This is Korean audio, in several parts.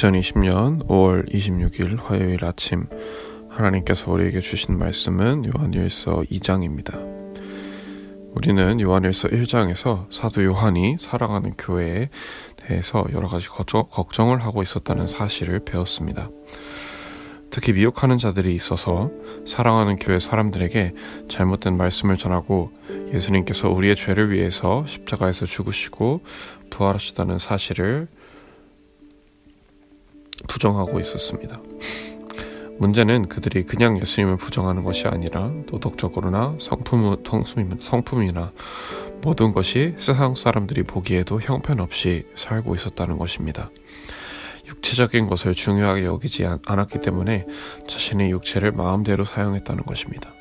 2020년 5월 26일 화요일 아침 하나님께서 우리에게 주신 말씀은 요한일서 2장입니다. 우리는 요한일서 1장에서 사도 요한이 사랑하는 교회에 대해서 여러 가지 걱정을 하고 있었다는 사실을 배웠습니다. 특히 미혹하는 자들이 있어서 사랑하는 교회 사람들에게 잘못된 말씀을 전하고 예수님께서 우리의 죄를 위해서 십자가에서 죽으시고 부활하시다는 사실을 부정하고 있었습니다. 문제는 그들이 그냥 예수님을 부정하는 것이 아니라 도덕적으로나 성품, 성품이나 모든 것이 세상 사람들이 보기에도 형편없이 살고 있었다는 것입니다. 육체적인 것을 중요하게 여기지 않았기 때문에 자신의 육체를 마음대로 사용했다는 것입니다.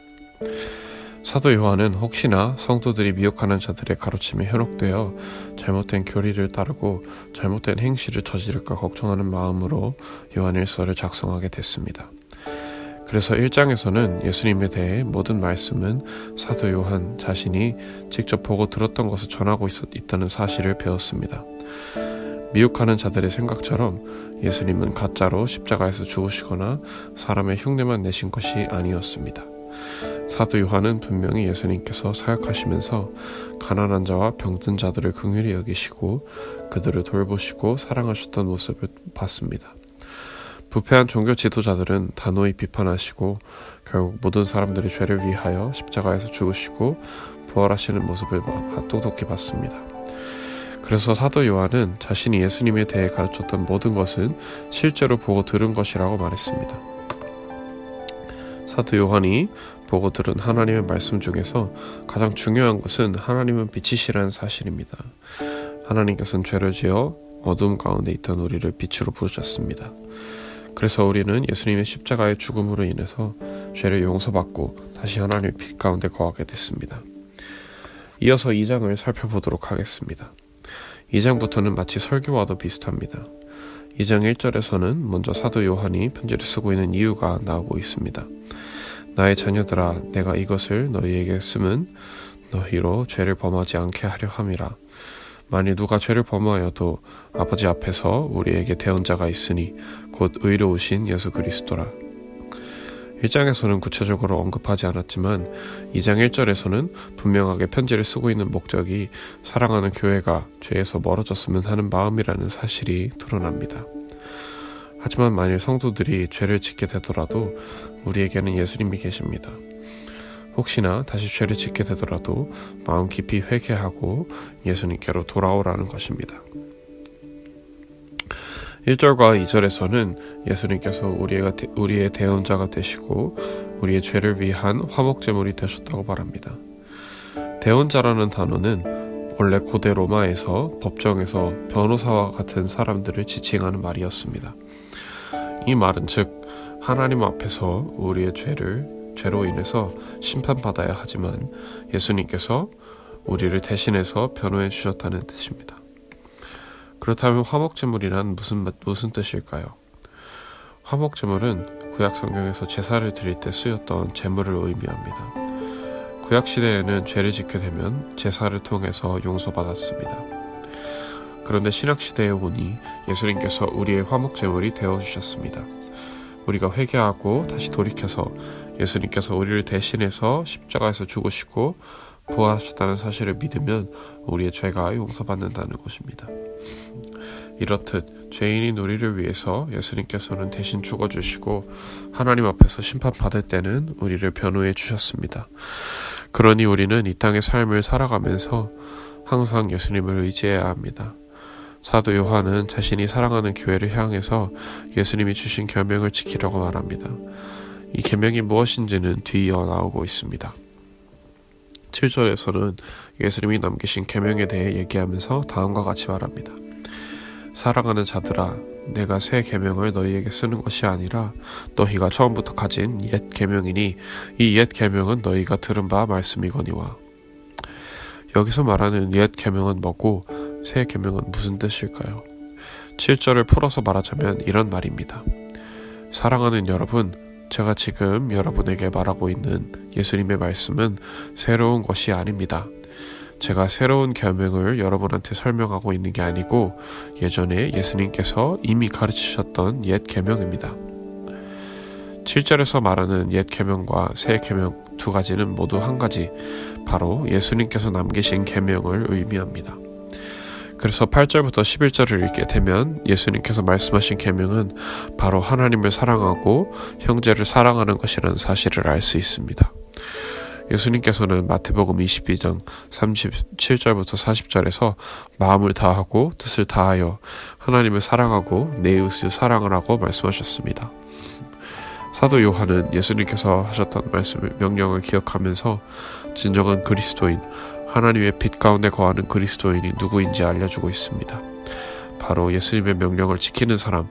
사도 요한은 혹시나 성도들이 미혹하는 자들의 가르침에 현혹되어 잘못된 교리를 따르고 잘못된 행실을 저지를까 걱정하는 마음으로 요한일서를 작성하게 됐습니다. 그래서 1장에서는 예수님에 대해 모든 말씀은 사도 요한 자신이 직접 보고 들었던 것을 전하고 있, 다는 사실을 배웠습니다. 미혹하는 자들의 생각처럼 예수님은 가짜로 십자가에서 죽으시거나 사람의 흉내만 내신 것이 아니었습니다. 사도 요한은 분명히 예수님께서 사역하시면서 가난한 자와 병든 자들을 긍휼히 여기시고 그들을 돌보시고 사랑하셨던 모습을 봤습니다. 부패한 종교 지도자들은 단호히 비판하시고 결국 모든 사람들의 죄를 위하여 십자가에서 죽으시고 부활하시는 모습을 똑똑히 봤습니다. 그래서 사도 요한은 자신이 예수님에 대해 가르쳤던 모든 것은 실제로 보고 들은 것이라고 말했습니다. 사도 요한이 보고 들은 하나님의 말씀 중에서 가장 중요한 것은 하나님은 빛이시라는 사실입니다. 하나님께서는 죄를 지어 어둠 가운데 있던 우리를 빛으로 부르셨습니다. 그래서 우리는 예수님의 십자가의 죽음으로 인해서 죄를 용서받고 다시 하나님의 빛 가운데 거하게 됐습니다. 이어서 2장을 살펴보도록 하겠습니다. 2장부터는 마치 설교와도 비슷합니다. 2장 1절에서는 먼저 사도 요한이 편지를 쓰고 있는 이유가 나오고 있습니다. 나의 자녀들아 내가 이것을 너희에게 쓰면 너희로 죄를 범하지 않게 하려 함이라. 만일 누가 죄를 범하여도 아버지 앞에서 우리에게 대언자가 있으니 곧 의로우신 예수 그리스도라. 1장에서는 구체적으로 언급하지 않았지만 2장 1절에서는 분명하게 편지를 쓰고 있는 목적이 사랑하는 교회가 죄에서 멀어졌으면 하는 마음이라는 사실이 드러납니다. 하지만 만일 성도들이 죄를 짓게 되더라도 우리에게는 예수님이 계십니다. 혹시나 다시 죄를 짓게 되더라도 마음 깊이 회개하고 예수님께로 돌아오라는 것입니다. 1절과 2절에서는 예수님께서 우리가, 우리의 대언자가 되시고 우리의 죄를 위한 화목제물이 되셨다고 말합니다. 대언자라는 단어는 원래 고대 로마에서 법정에서 변호사와 같은 사람들을 지칭하는 말이었습니다. 이 말은 즉 하나님 앞에서 우리의 죄를 죄로 인해서 심판받아야 하지만 예수님께서 우리를 대신해서 변호해 주셨다는 뜻입니다. 그렇다면 화목제물이란 무슨 무슨 뜻일까요? 화목제물은 구약 성경에서 제사를 드릴 때 쓰였던 제물을 의미합니다. 구약 시대에는 죄를 짓게 되면 제사를 통해서 용서받았습니다. 그런데 신학 시대에 오니 예수님께서 우리의 화목 제물이 되어 주셨습니다. 우리가 회개하고 다시 돌이켜서 예수님께서 우리를 대신해서 십자가에서 죽으시고 부활하셨다는 사실을 믿으면 우리의 죄가 용서받는다는 것입니다. 이렇듯 죄인인 우리를 위해서 예수님께서는 대신 죽어주시고 하나님 앞에서 심판받을 때는 우리를 변호해 주셨습니다. 그러니 우리는 이 땅의 삶을 살아가면서 항상 예수님을 의지해야 합니다. 사도 요한은 자신이 사랑하는 교회를 향해서 예수님이 주신 계명을 지키려고 말합니다. 이 계명이 무엇인지는 뒤이어 나오고 있습니다. 7절에서는 예수님이 남기신 계명에 대해 얘기하면서 다음과 같이 말합니다. 사랑하는 자들아 내가 새 계명을 너희에게 쓰는 것이 아니라 너희가 처음부터 가진 옛 계명이니 이 옛 계명은 너희가 들은 바 말씀이거니와 여기서 말하는 옛 계명은 뭐고 새 계명은 무슨 뜻일까요? 7절을 풀어서 말하자면 이런 말입니다. 사랑하는 여러분, 제가 지금 여러분에게 말하고 있는 예수님의 말씀은 새로운 것이 아닙니다. 제가 새로운 계명을 여러분한테 설명하고 있는 게 아니고 예전에 예수님께서 이미 가르치셨던 옛 계명입니다. 7절에서 말하는 옛 계명과 새 계명 두 가지는 모두 한 가지, 바로 예수님께서 남기신 계명을 의미합니다. 그래서 8절부터 11절을 읽게 되면 예수님께서 말씀하신 계명은 바로 하나님을 사랑하고 형제를 사랑하는 것이라는 사실을 알 수 있습니다. 예수님께서는 마태복음 22장 37절부터 40절에서 마음을 다하고 뜻을 다하여 하나님을 사랑하고 내 이웃을 사랑을 하고 말씀하셨습니다. 사도 요한은 예수님께서 하셨던 말씀을 명령을 기억하면서 진정한 그리스도인 하나님의 빛 가운데 거하는 그리스도인이 누구인지 알려주고 있습니다. 바로 예수님의 명령을 지키는 사람,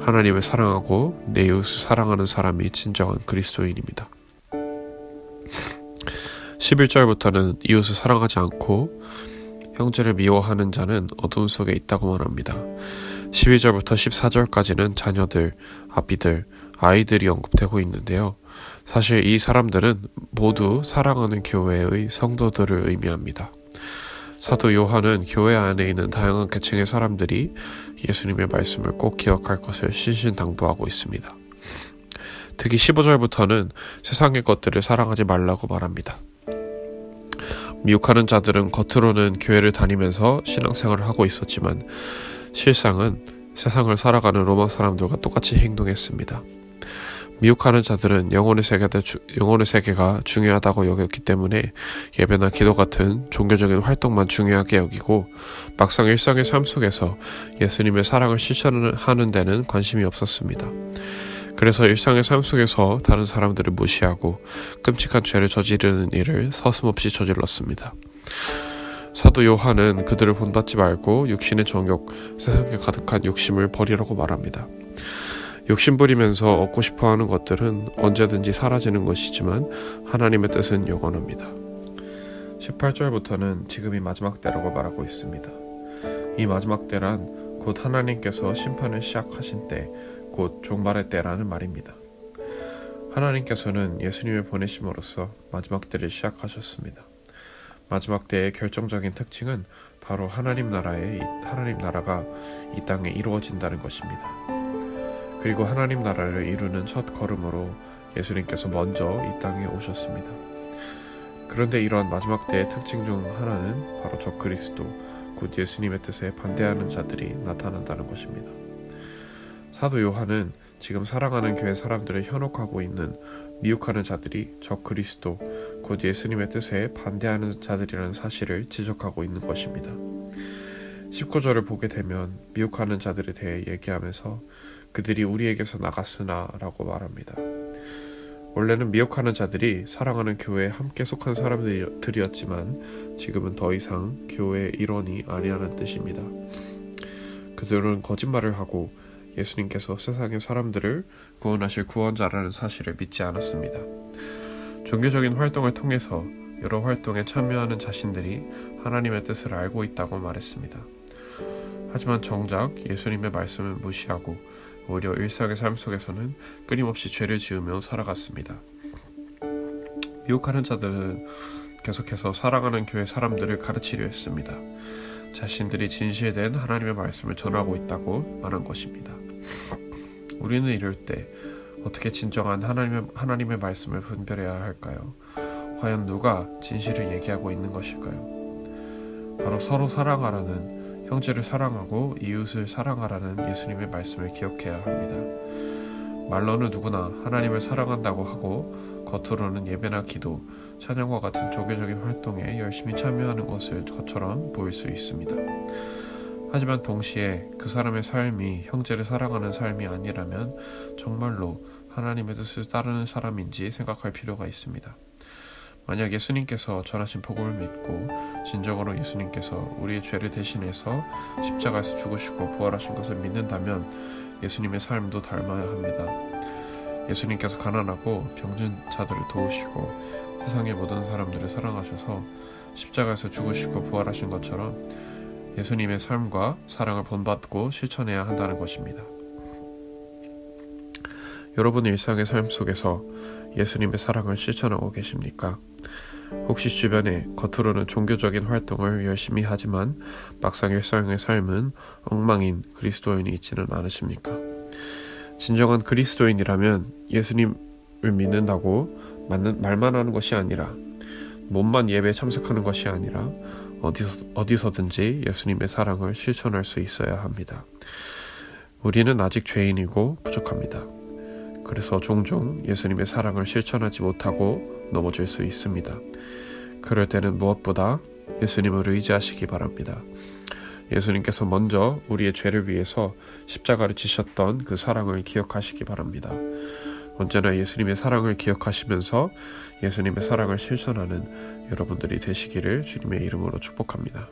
하나님을 사랑하고 내 이웃을 사랑하는 사람이 진정한 그리스도인입니다. 11절부터는 이웃을 사랑하지 않고 형제를 미워하는 자는 어둠 속에 있다고 말합니다. 12절부터 14절까지는 자녀들, 아비들, 아이들이 언급되고 있는데요. 사실 이 사람들은 모두 사랑하는 교회의 성도들을 의미합니다. 사도 요한은 교회 안에 있는 다양한 계층의 사람들이 예수님의 말씀을 꼭 기억할 것을 신신당부하고 있습니다. 특히 15절부터는 세상의 것들을 사랑하지 말라고 말합니다. 미혹하는 자들은 겉으로는 교회를 다니면서 신앙생활을 하고 있었지만 실상은 세상을 살아가는 로마 사람들과 똑같이 행동했습니다. 미혹하는 자들은 영혼의 세계가, 영혼의 세계가 중요하다고 여겼기 때문에 예배나 기도 같은 종교적인 활동만 중요하게 여기고 막상 일상의 삶 속에서 예수님의 사랑을 실천하는 데는 관심이 없었습니다. 그래서 일상의 삶 속에서 다른 사람들을 무시하고 끔찍한 죄를 저지르는 일을 서슴없이 저질렀습니다. 사도 요한은 그들을 본받지 말고 육신의 정욕, 세상에 가득한 욕심을 버리라고 말합니다. 욕심 부리면서 얻고 싶어 하는 것들은 언제든지 사라지는 것이지만 하나님의 뜻은 영원합니다. 18절부터는 지금이 마지막 때라고 말하고 있습니다. 이 마지막 때란 곧 하나님께서 심판을 시작하신 때, 곧 종말의 때라는 말입니다. 하나님께서는 예수님을 보내심으로써 마지막 때를 시작하셨습니다. 마지막 때의 결정적인 특징은 바로 하나님 나라의 하나님 나라가 이 땅에 이루어진다는 것입니다. 그리고 하나님 나라를 이루는 첫 걸음으로 예수님께서 먼저 이 땅에 오셨습니다. 그런데 이러한 마지막 때의 특징 중 하나는 바로 저 그리스도, 곧 예수님의 뜻에 반대하는 자들이 나타난다는 것입니다. 사도 요한은 지금 사랑하는 교회 사람들을 현혹하고 있는 미혹하는 자들이 저 그리스도, 곧 예수님의 뜻에 반대하는 자들이라는 사실을 지적하고 있는 것입니다. 19절을 보게 되면 미혹하는 자들에 대해 얘기하면서 그들이 우리에게서 나갔으나 라고 말합니다. 원래는 미혹하는 자들이 사랑하는 교회에 함께 속한 사람들이었지만 지금은 더 이상 교회의 일원이 아니라는 뜻입니다. 그들은 거짓말을 하고 예수님께서 세상의 사람들을 구원하실 구원자라는 사실을 믿지 않았습니다. 종교적인 활동을 통해서 여러 활동에 참여하는 자신들이 하나님의 뜻을 알고 있다고 말했습니다. 하지만 정작 예수님의 말씀을 무시하고 오히려 일상의 삶 속에서는 끊임없이 죄를 지으며 살아갔습니다. 미혹하는 자들은 계속해서 사랑하는 교회 사람들을 가르치려 했습니다. 자신들이 진실된 하나님의 말씀을 전하고 있다고 말한 것입니다. 우리는 이럴 때 어떻게 진정한 하나님의, 하나님의 말씀을 분별해야 할까요? 과연 누가 진실을 얘기하고 있는 것일까요? 바로 서로 사랑하라는 형제를 사랑하고 이웃을 사랑하라는 예수님의 말씀을 기억해야 합니다. 말로는 누구나 하나님을 사랑한다고 하고 겉으로는 예배나 기도, 찬양과 같은 종교적인 활동에 열심히 참여하는 것을 것처럼 보일 수 있습니다. 하지만 동시에 그 사람의 삶이 형제를 사랑하는 삶이 아니라면 정말로 하나님의 뜻을 따르는 사람인지 생각할 필요가 있습니다. 만약 예수님께서 전하신 복음을 믿고 진정으로 예수님께서 우리의 죄를 대신해서 십자가에서 죽으시고 부활하신 것을 믿는다면 예수님의 삶도 닮아야 합니다. 예수님께서 가난하고 병든 자들을 도우시고 세상의 모든 사람들을 사랑하셔서 십자가에서 죽으시고 부활하신 것처럼 예수님의 삶과 사랑을 본받고 실천해야 한다는 것입니다. 여러분 일상의 삶 속에서 예수님의 사랑을 실천하고 계십니까? 혹시 주변에 겉으로는 종교적인 활동을 열심히 하지만 막상 일상의 삶은 엉망인 그리스도인이 있지는 않으십니까? 진정한 그리스도인이라면 예수님을 믿는다고 말만 하는 것이 아니라 몸만 예배에 참석하는 것이 아니라 어디서, 어디서든지 예수님의 사랑을 실천할 수 있어야 합니다. 우리는 아직 죄인이고 부족합니다. 그래서 종종 예수님의 사랑을 실천하지 못하고 넘어질 수 있습니다. 그럴 때는 무엇보다 예수님을 의지하시기 바랍니다. 예수님께서 먼저 우리의 죄를 위해서 십자가를 지셨던 그 사랑을 기억하시기 바랍니다. 언제나 예수님의 사랑을 기억하시면서 예수님의 사랑을 실천하는 여러분들이 되시기를 주님의 이름으로 축복합니다.